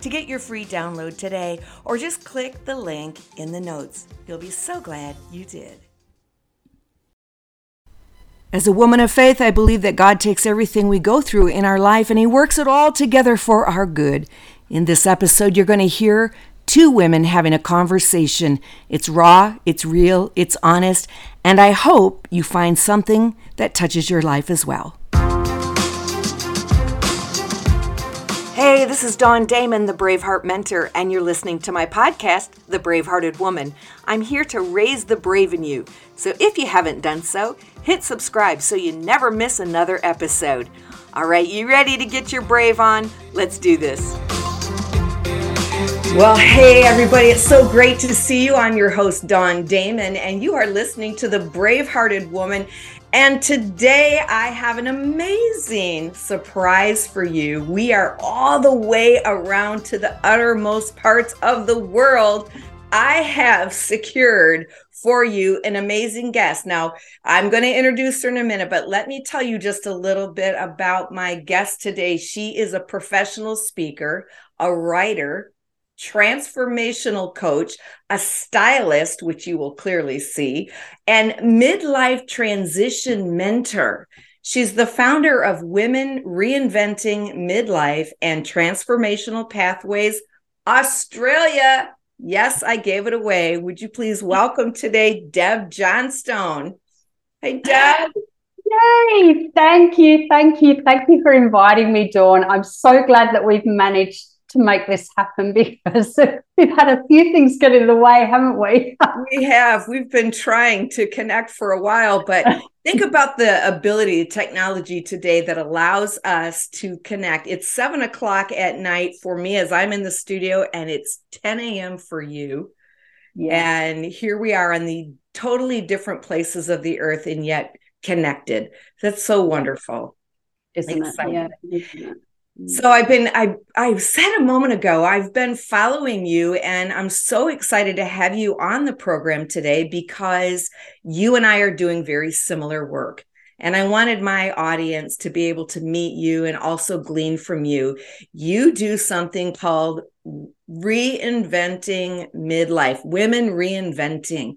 to get your free download today, or just click the link in the notes. You'll be so glad you did. As a woman of faith, I believe that God takes everything we go through in our life and He works it all together for our good. In this episode, you're going to hear two women having a conversation. It's raw, it's real, it's honest, and I hope you find something that touches your life as well. This is Dawn Damon, the Braveheart Mentor, and you're listening to my podcast, The Bravehearted Woman. I'm here to raise the brave in you. So if you haven't done so, hit subscribe so you never miss another episode. All right, you ready to get your brave on? Let's do this. Well, hey, everybody, it's so great to see you. I'm your host, Dawn Damon, and you are listening to The Bravehearted Woman. And today I have an amazing surprise for you. We are all the way around to the uttermost parts of the world. I have secured for you an amazing guest. Now, I'm going to introduce her in a minute, but let me tell you just a little bit about my guest today. She is a professional speaker, a writer, transformational coach, a stylist, which you will clearly see, and midlife transition mentor. She's the founder of Women Reinventing Midlife and Transformational Pathways Australia. Yes, I gave it away. Would you please welcome today Deb Johnstone? Hey, Deb. Yay! Thank you, thank you, thank you for inviting me, Dawn. I'm so glad that we've managed to make this happen because we've had a few things get in the way, haven't we? we have. We've been trying to connect for a while, but think about the ability, technology today that allows us to connect. It's seven o'clock at night for me as I'm in the studio, and it's 10 a.m. for you. Yeah. And here we are on the totally different places of the earth and yet connected. That's so wonderful. Isn't it? Yeah. So I've been I I said a moment ago I've been following you and I'm so excited to have you on the program today because you and I are doing very similar work. And I wanted my audience to be able to meet you and also glean from you. You do something called reinventing midlife, women reinventing.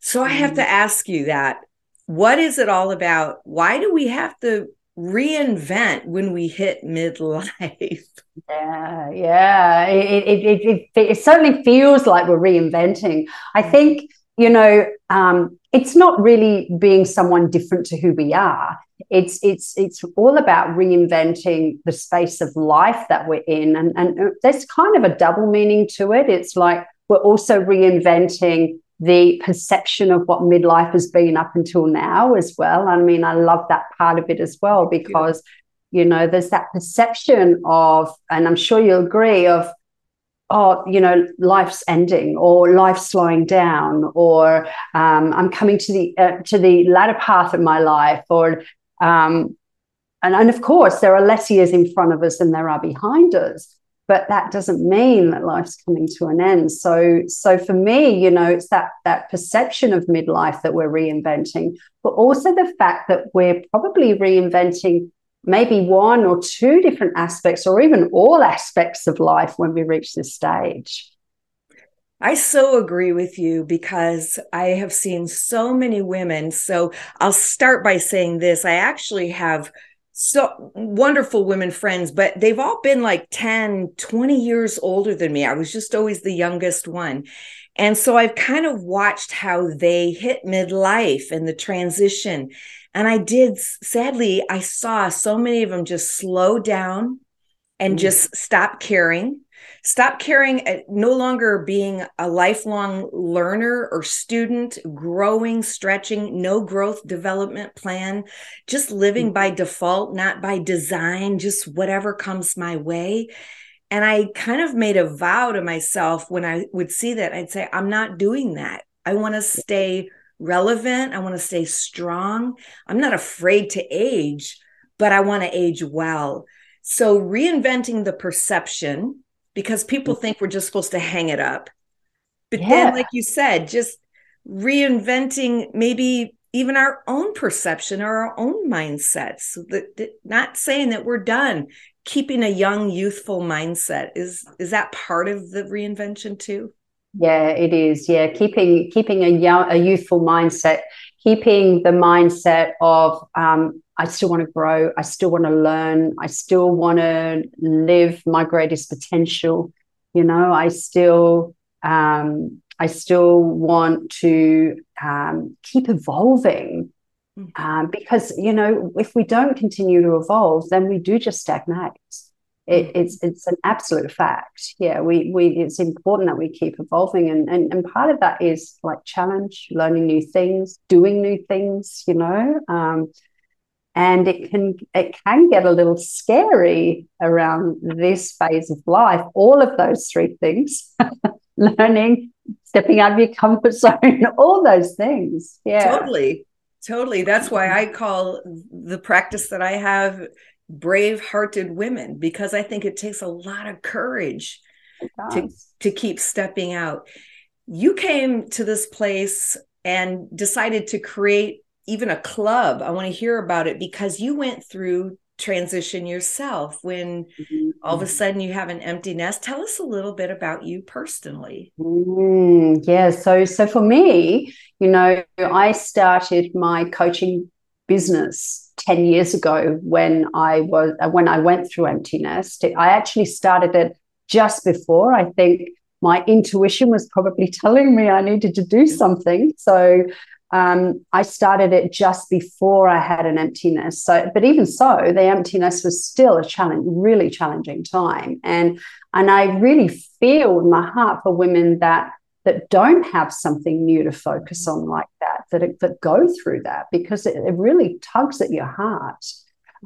So I have to mm. ask you that. What is it all about? Why do we have to reinvent when we hit midlife. Yeah, yeah. It, it, it, it, it certainly feels like we're reinventing. I mm. think, you know, um, it's not really being someone different to who we are. It's it's it's all about reinventing the space of life that we're in. And, and uh, there's kind of a double meaning to it. It's like we're also reinventing the perception of what midlife has been up until now as well. I mean, I love that part of it as well because, you know, there's that perception of, and I'm sure you'll agree, of, oh, you know, life's ending or life's slowing down, or um, I'm coming to the uh, to the latter path of my life, or um, and, and of course there are less years in front of us than there are behind us but that doesn't mean that life's coming to an end so so for me you know it's that that perception of midlife that we're reinventing but also the fact that we're probably reinventing maybe one or two different aspects or even all aspects of life when we reach this stage I so agree with you because I have seen so many women. So I'll start by saying this. I actually have so wonderful women friends, but they've all been like 10, 20 years older than me. I was just always the youngest one. And so I've kind of watched how they hit midlife and the transition. And I did, sadly, I saw so many of them just slow down and mm. just stop caring stop caring uh, no longer being a lifelong learner or student growing stretching no growth development plan just living by default not by design just whatever comes my way. And i kind of made a vow to myself when i would see that i'd say i'm not doing that. I want to stay relevant. I want to stay strong. I'm not afraid to age but i want to age well. So reinventing the perception because people mm-hmm. think we're just supposed to hang it up. But yeah. then, like you said, just reinventing maybe even our own perception or our own mindsets. Not saying that we're done. Keeping a young, youthful mindset is is that part of the reinvention too? Yeah, it is. Yeah, keeping keeping a young, a youthful mindset, keeping the mindset of um, I still want to grow. I still want to learn. I still want to live my greatest potential. You know, I still, um, I still want to um, keep evolving mm. um, because you know, if we don't continue to evolve, then we do just stagnate. It, mm. it's it's an absolute fact. Yeah, we we it's important that we keep evolving, and, and and part of that is like challenge, learning new things, doing new things. You know, um, and it can it can get a little scary around this phase of life all of those three things learning stepping out of your comfort zone all those things yeah totally totally that's why i call the practice that i have brave hearted women because i think it takes a lot of courage to, to keep stepping out you came to this place and decided to create even a club. I want to hear about it because you went through transition yourself when mm-hmm. all of a sudden you have an empty nest. Tell us a little bit about you personally. Mm, yeah, so so for me, you know, I started my coaching business 10 years ago when I was when I went through empty nest. I actually started it just before I think my intuition was probably telling me I needed to do something. So um, I started it just before I had an empty nest. So, but even so, the empty nest was still a challenge, really challenging time. And and I really feel in my heart for women that that don't have something new to focus on like that, that that go through that because it, it really tugs at your heart.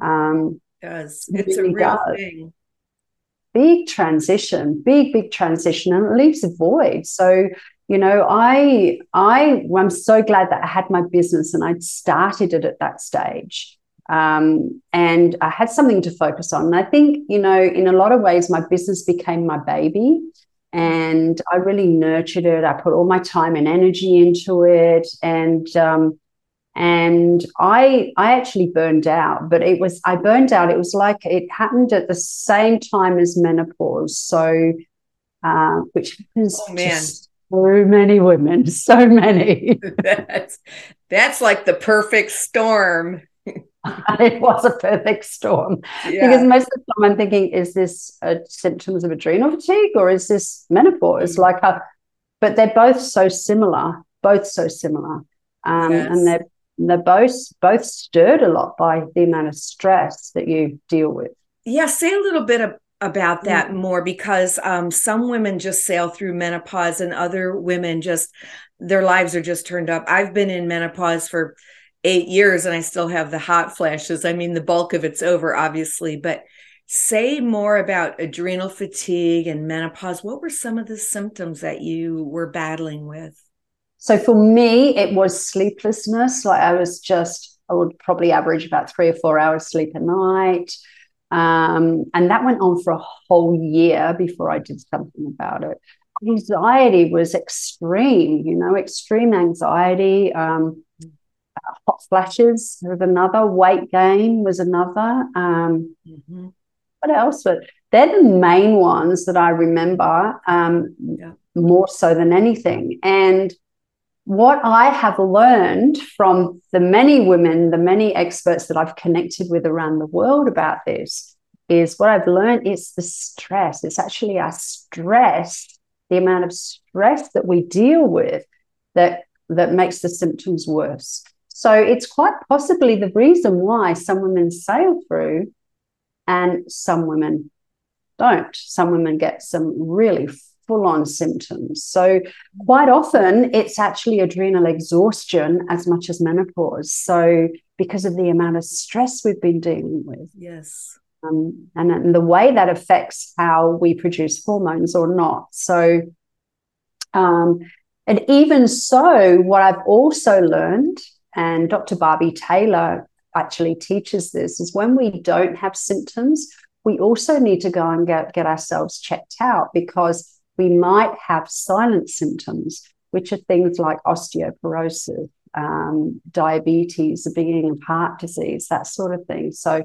Um, it does it's it really a real does. thing? Big transition, big big transition, and it leaves a void. So you know i i i'm so glad that i had my business and i'd started it at that stage um, and i had something to focus on and i think you know in a lot of ways my business became my baby and i really nurtured it i put all my time and energy into it and um, and i i actually burned out but it was i burned out it was like it happened at the same time as menopause so uh, which happens oh, man. So many women, so many. that's that's like the perfect storm. it was a perfect storm yeah. because most of the time I'm thinking, is this a symptoms of adrenal fatigue or is this menopause? Mm-hmm. Like, a, but they're both so similar, both so similar, um, yes. and they're they're both both stirred a lot by the amount of stress that you deal with. Yeah, say a little bit of, about that mm-hmm. more because um, some women just sail through menopause and other women just their lives are just turned up. I've been in menopause for eight years and I still have the hot flashes. I mean, the bulk of it's over, obviously, but say more about adrenal fatigue and menopause. What were some of the symptoms that you were battling with? So for me, it was sleeplessness. Like I was just, I would probably average about three or four hours sleep a night. Um, and that went on for a whole year before I did something about it. Anxiety was extreme, you know, extreme anxiety. Um, hot flashes was another, weight gain was another. Um, mm-hmm. What else? But they're the main ones that I remember um, yeah. more so than anything. And what I have learned from the many women, the many experts that I've connected with around the world about this is what I've learned is the stress. It's actually our stress, the amount of stress that we deal with that that makes the symptoms worse. So it's quite possibly the reason why some women sail through and some women don't. Some women get some really full on symptoms. So, quite often, it's actually adrenal exhaustion as much as menopause. So, because of the amount of stress we've been dealing with. Yes. Um, and, and the way that affects how we produce hormones or not. So, um, and even so, what I've also learned, and Dr. Barbie Taylor actually teaches this, is when we don't have symptoms, we also need to go and get, get ourselves checked out because we might have silent symptoms, which are things like osteoporosis, um, diabetes, the beginning of heart disease, that sort of thing. So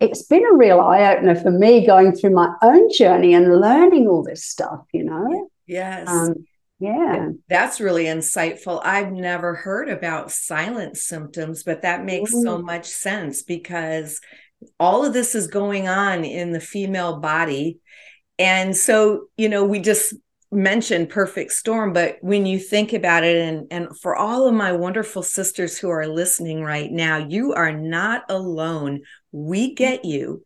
it's been a real eye opener for me going through my own journey and learning all this stuff, you know? Yes. Um, yeah. That's really insightful. I've never heard about silent symptoms, but that makes mm. so much sense because all of this is going on in the female body. And so, you know, we just mentioned perfect storm, but when you think about it, and, and for all of my wonderful sisters who are listening right now, you are not alone. We get you.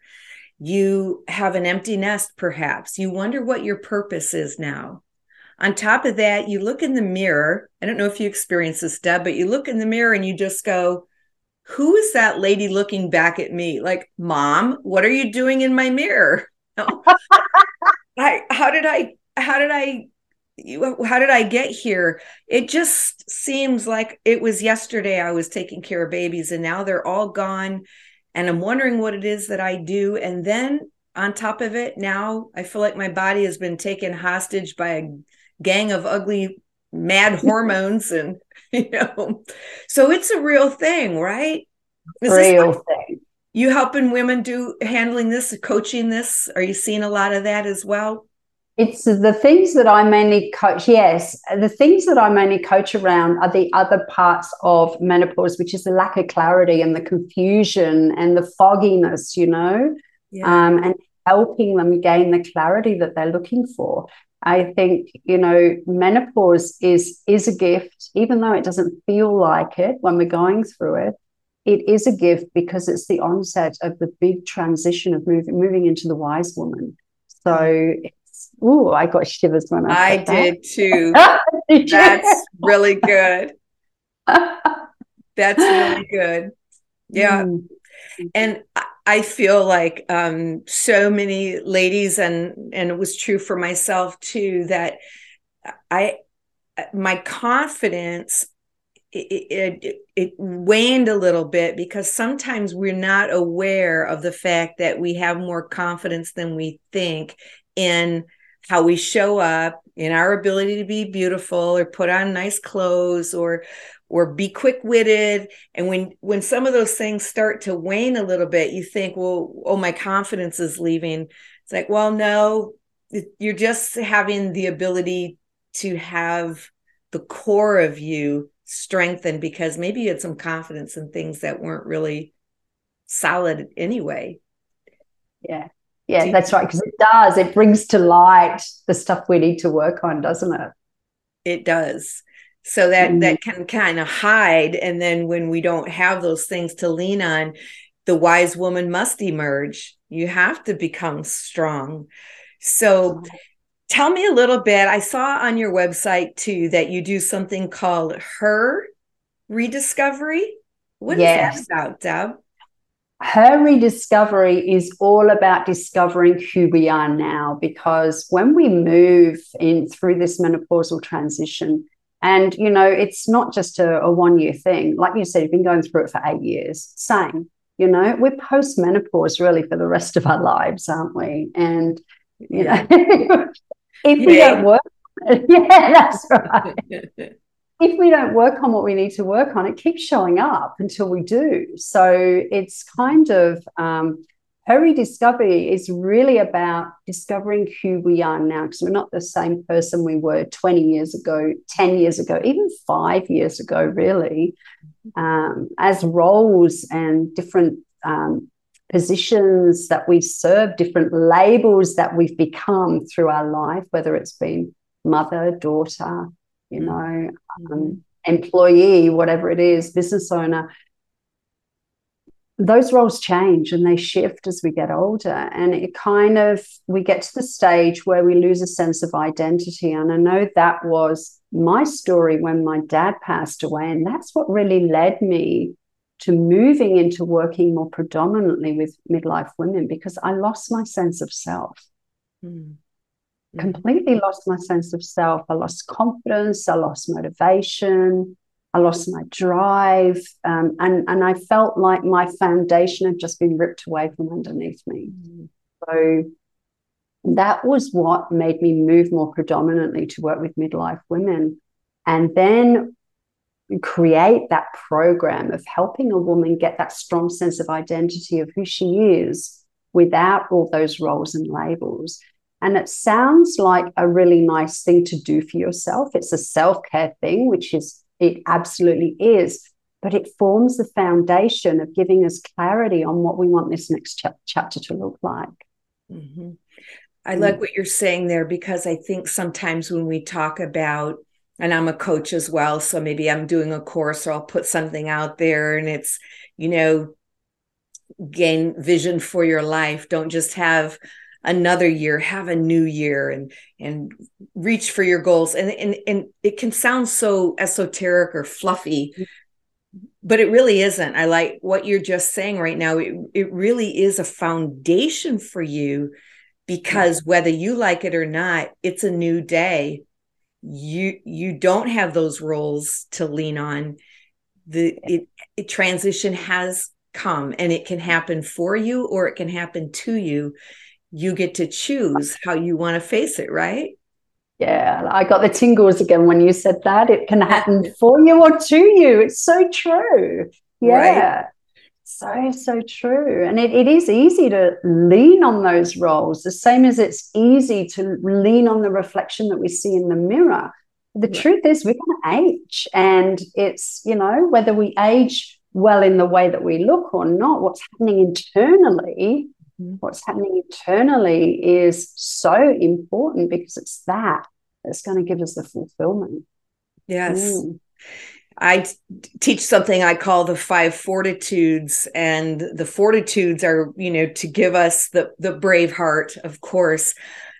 You have an empty nest, perhaps. You wonder what your purpose is now. On top of that, you look in the mirror. I don't know if you experience this, Deb, but you look in the mirror and you just go, who is that lady looking back at me? Like, mom, what are you doing in my mirror? Oh. I, how did I, how did I, how did I get here? It just seems like it was yesterday I was taking care of babies and now they're all gone. And I'm wondering what it is that I do. And then on top of it, now I feel like my body has been taken hostage by a gang of ugly, mad hormones and you know. So it's a real thing right? Is real like, thing. you helping women do handling this coaching this? Are you seeing a lot of that as well? It's the things that i mainly coach yes the things that i mainly coach around are the other parts of menopause which is the lack of clarity and the confusion and the fogginess you know? Yeah. um, and helping them gain the clarity that they're looking for I think you know menopause is is a gift, even though it doesn't feel like it when we're going through it. It is a gift because it's the onset of the big transition of moving moving into the wise woman. So it's oh, I got shivers when I. I did too. did That's really good. That's really good. Yeah. Mm. And I feel like um, so many ladies, and and it was true for myself too, that I my confidence it, it, it, waned a little bit because sometimes we're not aware of the fact that we have more confidence than we think in how we show up in our ability to be beautiful or put on nice clothes or or be quick-witted. And when when some of those things start to wane a little bit you think well oh my confidence is leaving. It's like well no you're just having the ability to have the core of you strengthened because maybe you had some confidence in things that weren't really solid anyway. Yeah. Yeah that's right because it does. It brings to light the stuff we need to work on doesn't it? It does so that mm-hmm. that can kind of hide and then when we don't have those things to lean on the wise woman must emerge. You have to become strong. So tell me a little bit i saw on your website too that you do something called her rediscovery. What yes. is that about deb? Her rediscovery is all about discovering who we are now because when we move in through this menopausal transition and, you know, it's not just a, a one year thing. Like you said, you've been going through it for eight years. Same, you know, we're post menopause really for the rest of our lives, aren't we? And, you know, if we don't work, yeah, that's right. if we don't work on what we need to work on, it keeps showing up until we do. So it's kind of, um, her rediscovery is really about discovering who we are now because we're not the same person we were 20 years ago 10 years ago even five years ago really um, as roles and different um, positions that we serve different labels that we've become through our life whether it's been mother daughter you know um, employee, whatever it is, business owner, those roles change and they shift as we get older. And it kind of, we get to the stage where we lose a sense of identity. And I know that was my story when my dad passed away. And that's what really led me to moving into working more predominantly with midlife women because I lost my sense of self. Mm. Completely lost my sense of self. I lost confidence. I lost motivation. I lost my drive. Um, and, and I felt like my foundation had just been ripped away from underneath me. So that was what made me move more predominantly to work with midlife women. And then create that program of helping a woman get that strong sense of identity of who she is without all those roles and labels. And it sounds like a really nice thing to do for yourself. It's a self care thing, which is, it absolutely is. But it forms the foundation of giving us clarity on what we want this next ch- chapter to look like. Mm-hmm. I like what you're saying there because I think sometimes when we talk about and I'm a coach as well. So maybe I'm doing a course or I'll put something out there and it's, you know, gain vision for your life. Don't just have another year, have a new year and and reach for your goals. And and and it can sound so esoteric or fluffy, but it really isn't. I like what you're just saying right now. It, it really is a foundation for you because whether you like it or not, it's a new day you you don't have those roles to lean on the it, it, transition has come and it can happen for you or it can happen to you you get to choose how you want to face it right yeah i got the tingles again when you said that it can happen for you or to you it's so true yeah right? So, so true. And it, it is easy to lean on those roles, the same as it's easy to lean on the reflection that we see in the mirror. The yeah. truth is, we're going to age. And it's, you know, whether we age well in the way that we look or not, what's happening internally, mm-hmm. what's happening internally is so important because it's that that's going to give us the fulfillment. Yes. Mm. I teach something I call the five fortitudes, and the fortitudes are, you know, to give us the the brave heart, of course.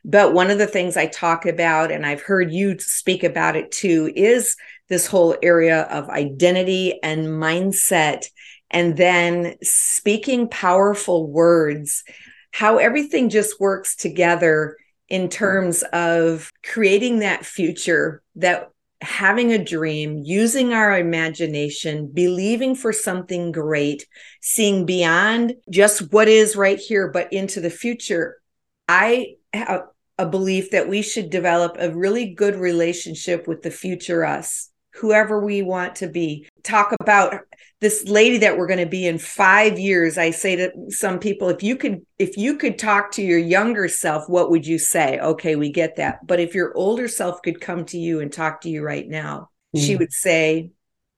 But one of the things I talk about, and I've heard you speak about it too, is this whole area of identity and mindset, and then speaking powerful words, how everything just works together in terms of creating that future that having a dream, using our imagination, believing for something great, seeing beyond just what is right here, but into the future. I have a belief that we should develop a really good relationship with the future us, whoever we want to be. Talk about this lady that we're going to be in 5 years. I say to some people if you could if you could talk to your younger self, what would you say? Okay, we get that. But if your older self could come to you and talk to you right now, mm. she would say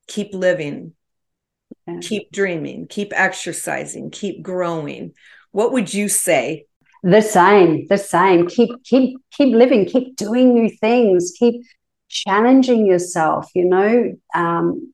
keep living. Yeah. Keep dreaming, keep exercising, keep growing. What would you say the same the same keep keep keep living keep doing new things keep challenging yourself you know um,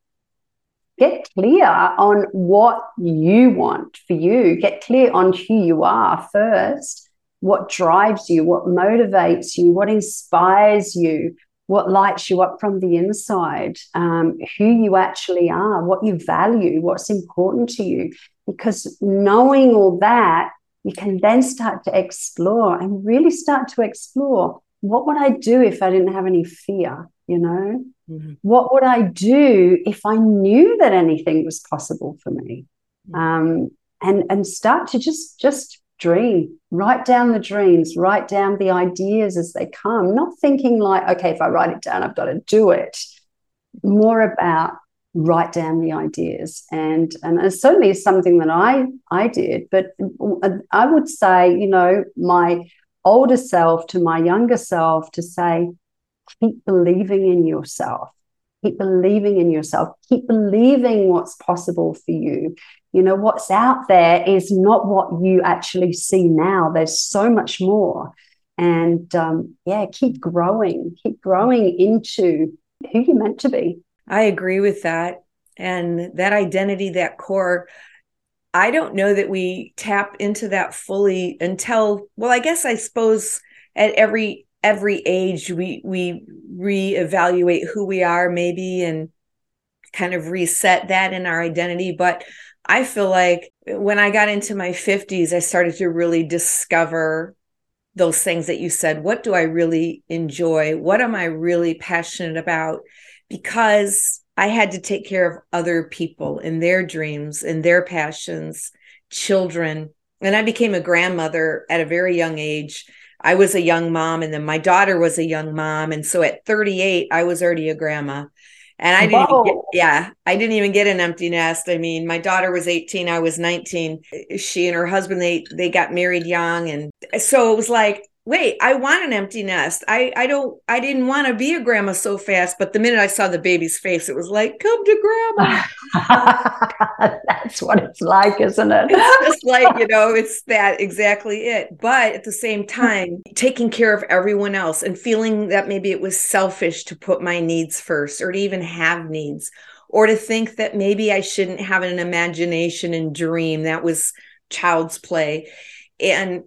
get clear on what you want for you. Get clear on who you are first, what drives you, what motivates you, what inspires you, what lights you up from the inside, um, who you actually are, what you value, what's important to you. Because knowing all that, you can then start to explore and really start to explore what would I do if I didn't have any fear? You know, mm-hmm. what would I do if I knew that anything was possible for me? Mm-hmm. Um, and and start to just just dream, write down the dreams, write down the ideas as they come. Not thinking like, okay, if I write it down, I've got to do it. More about write down the ideas and and it certainly is something that i i did but i would say you know my older self to my younger self to say, keep believing in yourself. Keep believing in yourself. Keep believing what's possible for you. You know, what's out there is not what you actually see now. There's so much more. And um, yeah, keep growing, keep growing into who you're meant to be. I agree with that. And that identity, that core, I don't know that we tap into that fully until, well, I guess I suppose at every every age we we reevaluate who we are maybe and kind of reset that in our identity. But I feel like when I got into my 50s, I started to really discover those things that you said. What do I really enjoy? What am I really passionate about? Because I had to take care of other people and their dreams and their passions, children. And I became a grandmother at a very young age. I was a young mom, and then my daughter was a young mom. And so at 38, I was already a grandma. And I didn't, get, yeah, I didn't even get an empty nest. I mean, my daughter was 18, I was 19. She and her husband, they they got married young, and so it was like wait i want an empty nest. I i don't i didn't want to be a grandma so fast but the minute i saw the baby's face it was like come to grandma. That's what it's like isn't it? It's just like you know it's that exactly it. But at the same time taking care of everyone else and feeling that maybe it was selfish to put my needs first or to even have needs or to think that maybe i shouldn't have an imagination and dream that was child's play. And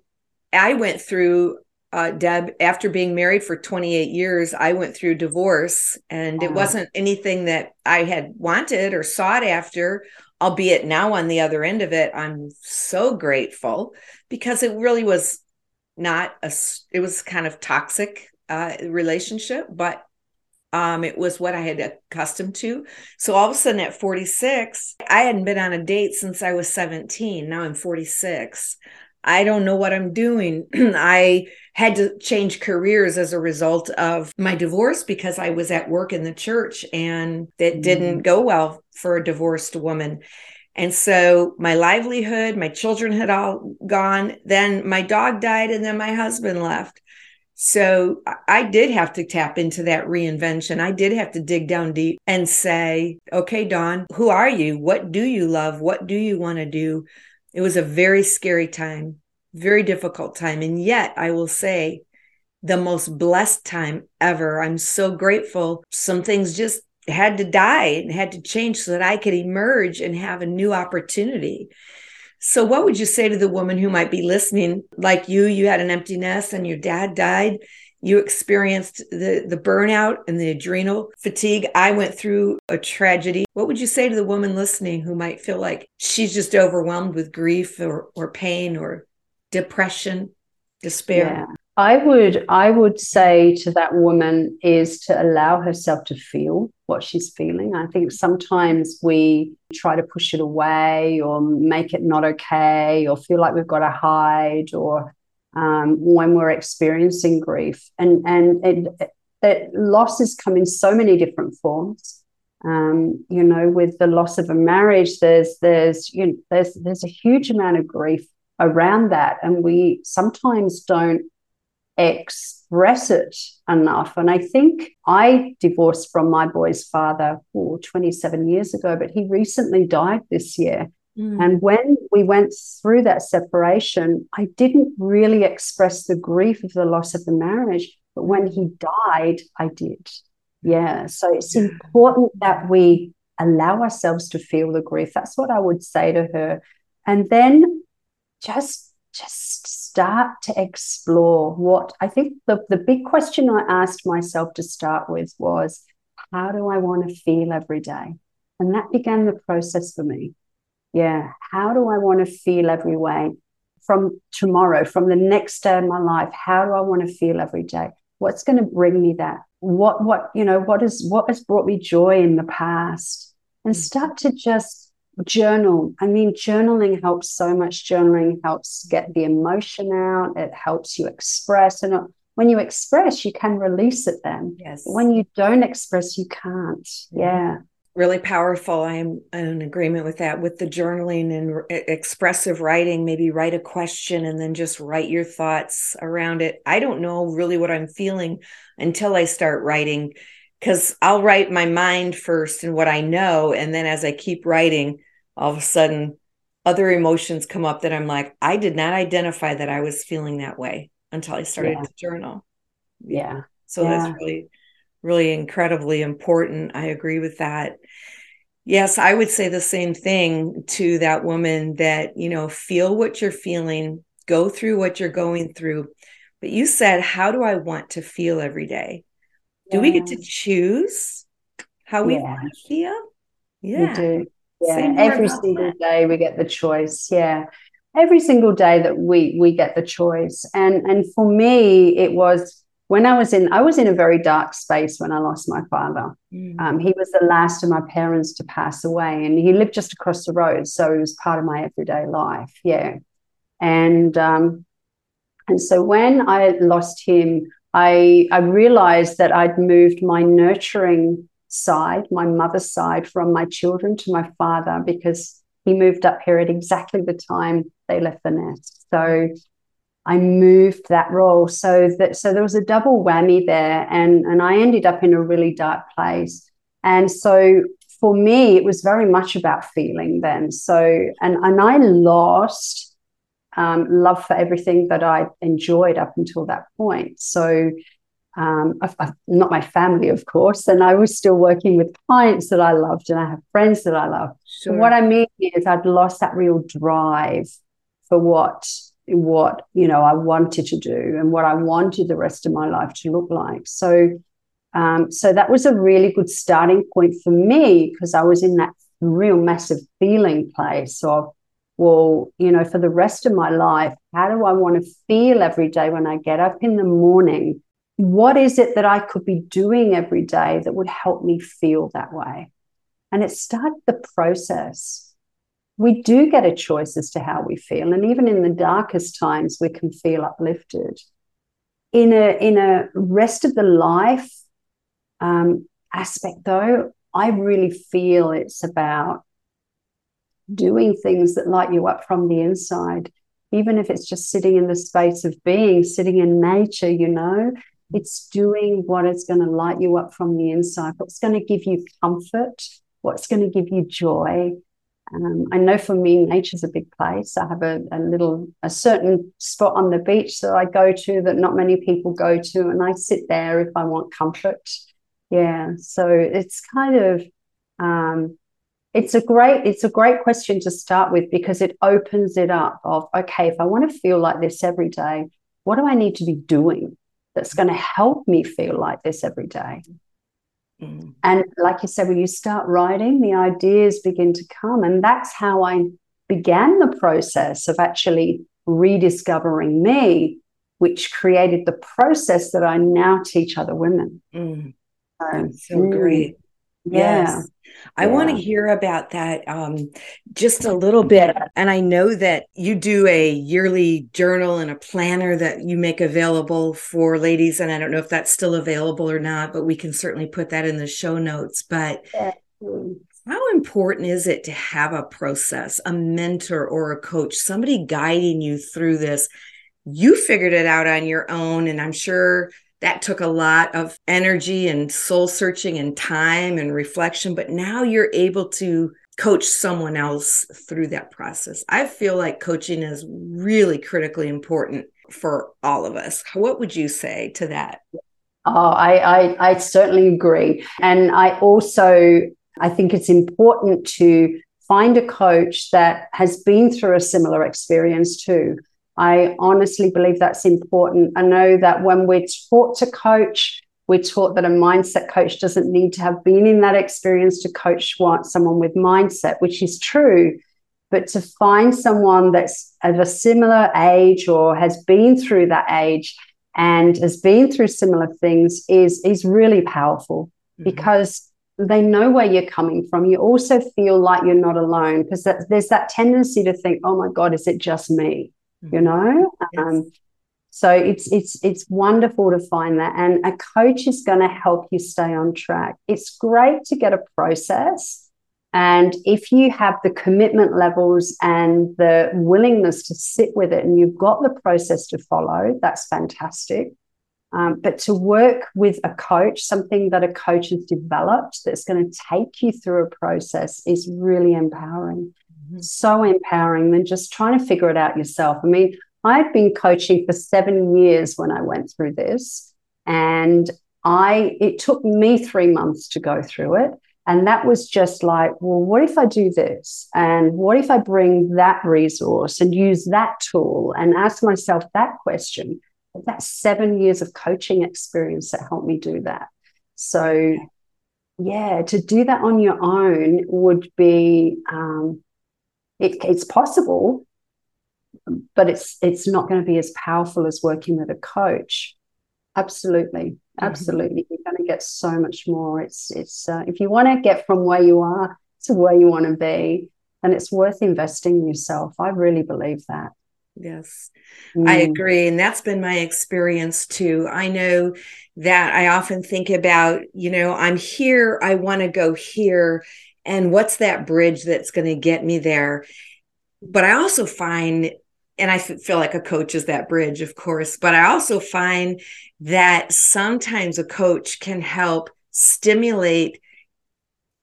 I went through uh, Deb, after being married for 28 years, I went through divorce and it wasn't anything that I had wanted or sought after, albeit now on the other end of it, I'm so grateful because it really was not a, it was kind of toxic uh, relationship, but um, it was what I had accustomed to. So all of a sudden at 46, I hadn't been on a date since I was 17. Now I'm 46. I don't know what I'm doing. I had to change careers as a result of my divorce because I was at work in the church and it mm-hmm. didn't go well for a divorced woman. And so my livelihood, my children had all gone. Then my dog died, and then my husband left. So I did have to tap into that reinvention. I did have to dig down deep and say, okay, Dawn, who are you? What do you love? What do you want to do? It was a very scary time very difficult time. And yet, I will say, the most blessed time ever. I'm so grateful. Some things just had to die and had to change so that I could emerge and have a new opportunity. So, what would you say to the woman who might be listening, like you? You had an empty nest and your dad died. You experienced the, the burnout and the adrenal fatigue. I went through a tragedy. What would you say to the woman listening who might feel like she's just overwhelmed with grief or, or pain or depression, despair? Yeah. I would I would say to that woman is to allow herself to feel what she's feeling. I think sometimes we try to push it away or make it not okay or feel like we've got to hide or um, when we're experiencing grief and and it, that losses come in so many different forms. Um, you know, with the loss of a marriage, there's there's you know, there's there's a huge amount of grief around that. And we sometimes don't express it enough. And I think I divorced from my boy's father oh, 27 years ago, but he recently died this year. Mm. And when we went through that separation, I didn't really express the grief of the loss of the marriage. But when he died, I did. Yeah. So it's important that we allow ourselves to feel the grief. That's what I would say to her. And then just just start to explore what I think the, the big question I asked myself to start with was how do I want to feel every day? And that began the process for me. Yeah. How do I want to feel every way from tomorrow, from the next day of my life? How do I want to feel every day? What's going to bring me that? What, what, you know, what is, what has brought me joy in the past? And mm. start to just journal. I mean, journaling helps so much. Journaling helps get the emotion out, it helps you express. And when you express, you can release it then. Yes. When you don't express, you can't. Yeah. Really powerful. I'm in agreement with that. With the journaling and expressive writing, maybe write a question and then just write your thoughts around it. I don't know really what I'm feeling until I start writing because I'll write my mind first and what I know. And then as I keep writing, all of a sudden other emotions come up that I'm like, I did not identify that I was feeling that way until I started yeah. to journal. Yeah. So yeah. that's really really incredibly important. I agree with that. Yes, I would say the same thing to that woman that, you know, feel what you're feeling, go through what you're going through. But you said, how do I want to feel every day? Do we get to choose how we yeah. want to feel? Yeah. We do. Yeah. Every single that. day we get the choice. Yeah. Every single day that we we get the choice. And and for me, it was when I was in, I was in a very dark space when I lost my father. Mm. Um, he was the last of my parents to pass away, and he lived just across the road, so he was part of my everyday life. Yeah, and um, and so when I lost him, I I realized that I'd moved my nurturing side, my mother's side, from my children to my father because he moved up here at exactly the time they left the nest. So I moved that role. So that so there was a double whammy there, and and I ended up in a really dark place. And so for me, it was very much about feeling then. So and and I lost um, love for everything that I enjoyed up until that point. So um, not my family, of course, and I was still working with clients that I loved, and I have friends that I love. Sure. What I mean is, I'd lost that real drive for what what you know I wanted to do and what I wanted the rest of my life to look like. So, um, so that was a really good starting point for me because I was in that real massive feeling place of, well, you know, for the rest of my life, how do I want to feel every day when I get up in the morning? What is it that I could be doing every day that would help me feel that way? And it started the process we do get a choice as to how we feel. And even in the darkest times, we can feel uplifted. In a, in a rest of the life um, aspect, though, I really feel it's about doing things that light you up from the inside, even if it's just sitting in the space of being, sitting in nature, you know, it's doing what is going to light you up from the inside, what's going to give you comfort, what's going to give you joy, um, I know for me, nature's a big place. I have a, a, little, a certain spot on the beach that I go to that not many people go to, and I sit there if I want comfort. Yeah, so it's kind of, um, it's a great, it's a great question to start with because it opens it up. Of okay, if I want to feel like this every day, what do I need to be doing that's going to help me feel like this every day? Mm. And like you said, when you start writing, the ideas begin to come. And that's how I began the process of actually rediscovering me, which created the process that I now teach other women. Mm. So, so mm. Great. Yeah. Yes. I yeah. want to hear about that um, just a little bit. And I know that you do a yearly journal and a planner that you make available for ladies. And I don't know if that's still available or not, but we can certainly put that in the show notes. But how important is it to have a process, a mentor or a coach, somebody guiding you through this? You figured it out on your own, and I'm sure that took a lot of energy and soul searching and time and reflection but now you're able to coach someone else through that process. I feel like coaching is really critically important for all of us. What would you say to that? Oh i i, I certainly agree. And i also i think it's important to find a coach that has been through a similar experience too I honestly believe that's important. I know that when we're taught to coach, we're taught that a mindset coach doesn't need to have been in that experience to coach someone with mindset, which is true. But to find someone that's of a similar age or has been through that age and has been through similar things is, is really powerful mm-hmm. because they know where you're coming from. You also feel like you're not alone because there's that tendency to think, oh my God, is it just me? You mm-hmm. know um, so it's it's it's wonderful to find that. And a coach is going to help you stay on track. It's great to get a process. And if you have the commitment levels and the willingness to sit with it and you've got the process to follow that's fantastic. Um, but to work with a coach something that a coach has developed that's going to take you through a process is really empowering mm-hmm. so empowering than just trying to figure it out yourself. I mean, I'd been coaching for seven years when I went through this, and I it took me three months to go through it. And that was just like, well, what if I do this? And what if I bring that resource and use that tool and ask myself that question? That's seven years of coaching experience that helped me do that. So, yeah, to do that on your own would be, um, it, it's possible, but it's it's not going to be as powerful as working with a coach. Absolutely, mm-hmm. absolutely, mm-hmm. you're going to get so much more. It's it's uh, if you want to get from where you are to where you want to be, then it's worth investing in yourself. I really believe that. Yes, mm. I agree. And that's been my experience too. I know that I often think about, you know, I'm here, I want to go here. And what's that bridge that's going to get me there? But I also find and I feel like a coach is that bridge, of course, but I also find that sometimes a coach can help stimulate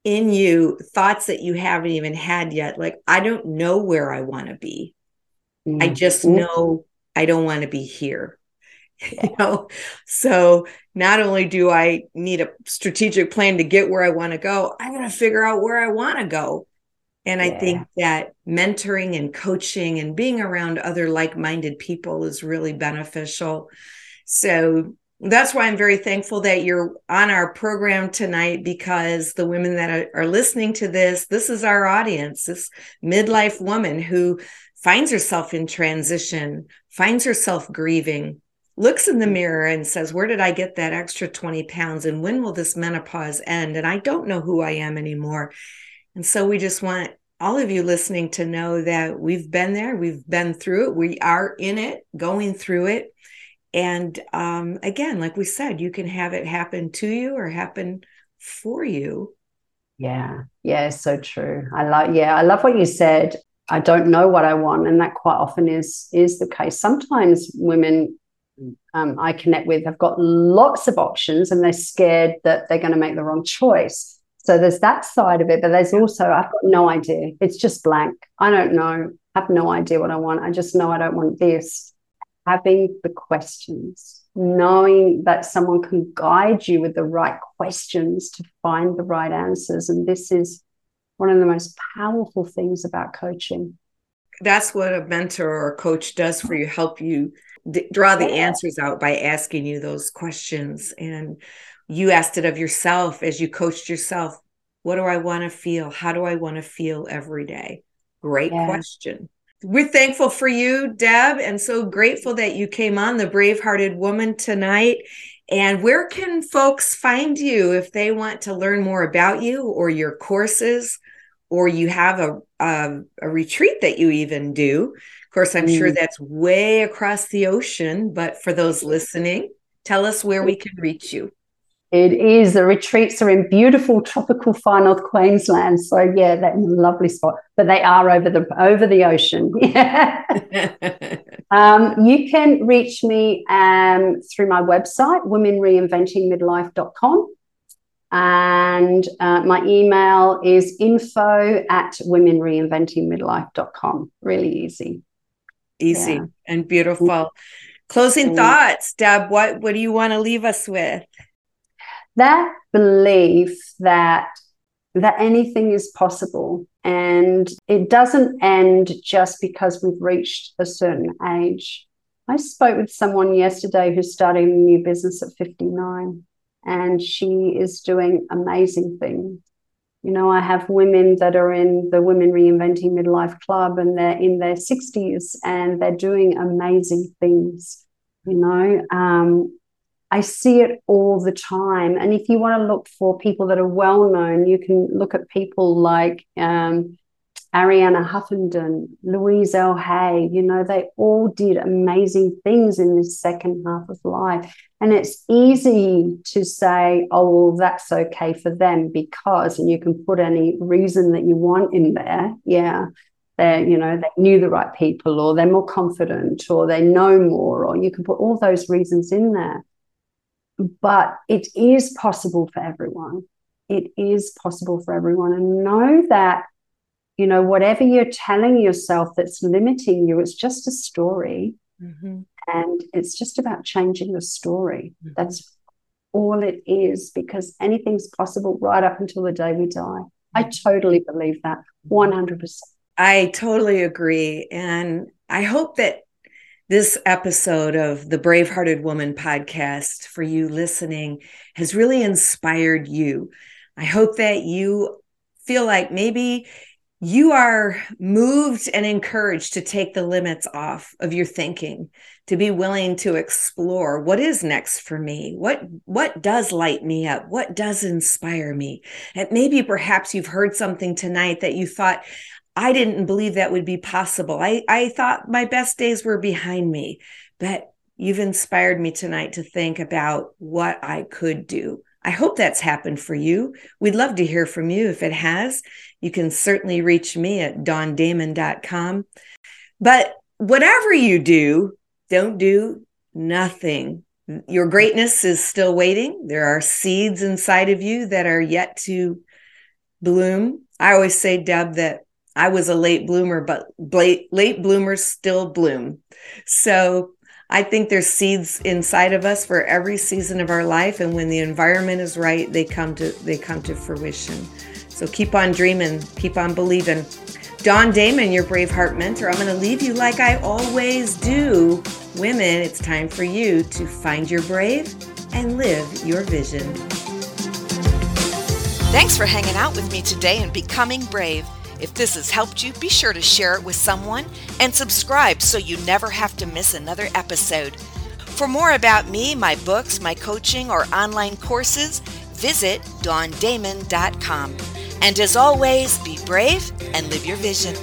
in you thoughts that you haven't even had yet. Like, I don't know where I want to be. Mm-hmm. I just know I don't want to be here. Yeah. You know, so not only do I need a strategic plan to get where I want to go, I'm going to figure out where I want to go. And I think that mentoring and coaching and being around other like minded people is really beneficial. So that's why I'm very thankful that you're on our program tonight because the women that are, listening to this, this is our audience, this midlife woman who finds herself in transition, finds herself grieving, looks in the mirror and says, Where did I get that extra 20 pounds? And when will this menopause end? And I don't know who I am anymore. And so we just want all of you listening to know that we've been there, we've been through it, we are in it, going through it. And um, again, like we said, you can have it happen to you or happen for you. Yeah, yeah, so true. I love, yeah, I love what you said. I don't know what I want, and that quite often is is the case. Sometimes women um, I connect with have got lots of options, and they're scared that they're going to make the wrong choice. So there's that side of it, but there's also, I've got no idea. It's just blank. I don't know. I have no idea what I want. I just know I don't want this. Having the questions, knowing that someone can guide you with the right questions to find the right answers. And this is one of the most powerful things about coaching. That's what a mentor or a coach does for you, help you d- draw the answers out by asking you those questions. And you asked it of yourself as you coached yourself what do i want to feel? How do i want to feel every day? Great yeah. question. We're thankful for you deb and so grateful that you came on the brave hearted woman tonight. And where can folks find you if they want to learn more about you or your courses or you have a, a, a retreat that you even do of course i'm mm. sure that's way across the ocean but for those listening tell us where we can reach you it is. The retreats are in beautiful tropical far north Queensland. So yeah, that's a lovely spot. But they are over the over the ocean. um, you can reach me um, through my website, womenreinventingmidlife.com. And uh, my email is info at womenreinventingmidlife.com. Really easy. Easy yeah. and beautiful. Closing mm. thoughts, Deb. What what do you want to leave us with? that belief that that anything is possible and it doesn't end just because we've reached a certain age. I spoke with someone yesterday who's starting a new business at 59 and she is doing amazing things. You know, I have women that are in the Women Reinventing Midlife Club and they're in their 60s and they're doing amazing things. You know, um, I see it all the time. And if you want to look for people that are well known, you can look at people like um, Arianna Huffington, Louise L. Hay. You know, they all did amazing things in this second half of life. And it's easy to say, oh, well, that's okay for them because, and you can put any reason that you want in there. Yeah. They're, you know, they knew the right people, or they're more confident, or they know more, or you can put all those reasons in there but it is possible for everyone. It is possible for everyone. And know that, you know, whatever you're telling yourself that's limiting you, it's just a story. Mm-hmm. And it's just about changing the story. Mm-hmm. That's all it is because anything's possible right up until the day we die. I totally believe that 100%. I totally agree. And I hope that this episode of the Bravehearted Woman podcast for you listening has really inspired you. I hope that you feel like maybe you are moved and encouraged to take the limits off of your thinking to be willing to explore what is next for me. What what does light me up? What does inspire me? And maybe perhaps you've heard something tonight that you thought i didn't believe that would be possible. I i thought my best days were behind me. But you've inspired me tonight to think about what i could do I hope that's happened for you. We'd love to hear from you if it has. You can certainly reach me at dawndamon.com. But whatever you do, don't do nothing. Your greatness is still waiting. There are seeds inside of you that are yet to bloom. I always say, Deb, that I was a late bloomer, but late, late bloomers still bloom. So I think there's seeds inside of us for every season of our life, and when the environment is right, they come to they come to fruition. So keep on dreaming, keep on believing. Dawn Damon, your Braveheart mentor, I'm going to leave you like I always do. Women, it's time for you to find your brave and live your vision. Thanks for hanging out with me today and becoming brave. If this has helped you, be sure to share it with someone and subscribe so you never have to miss another episode. For more about me, my books, my coaching, or online courses, visit dawndamon.com. And as always, be brave and live your vision.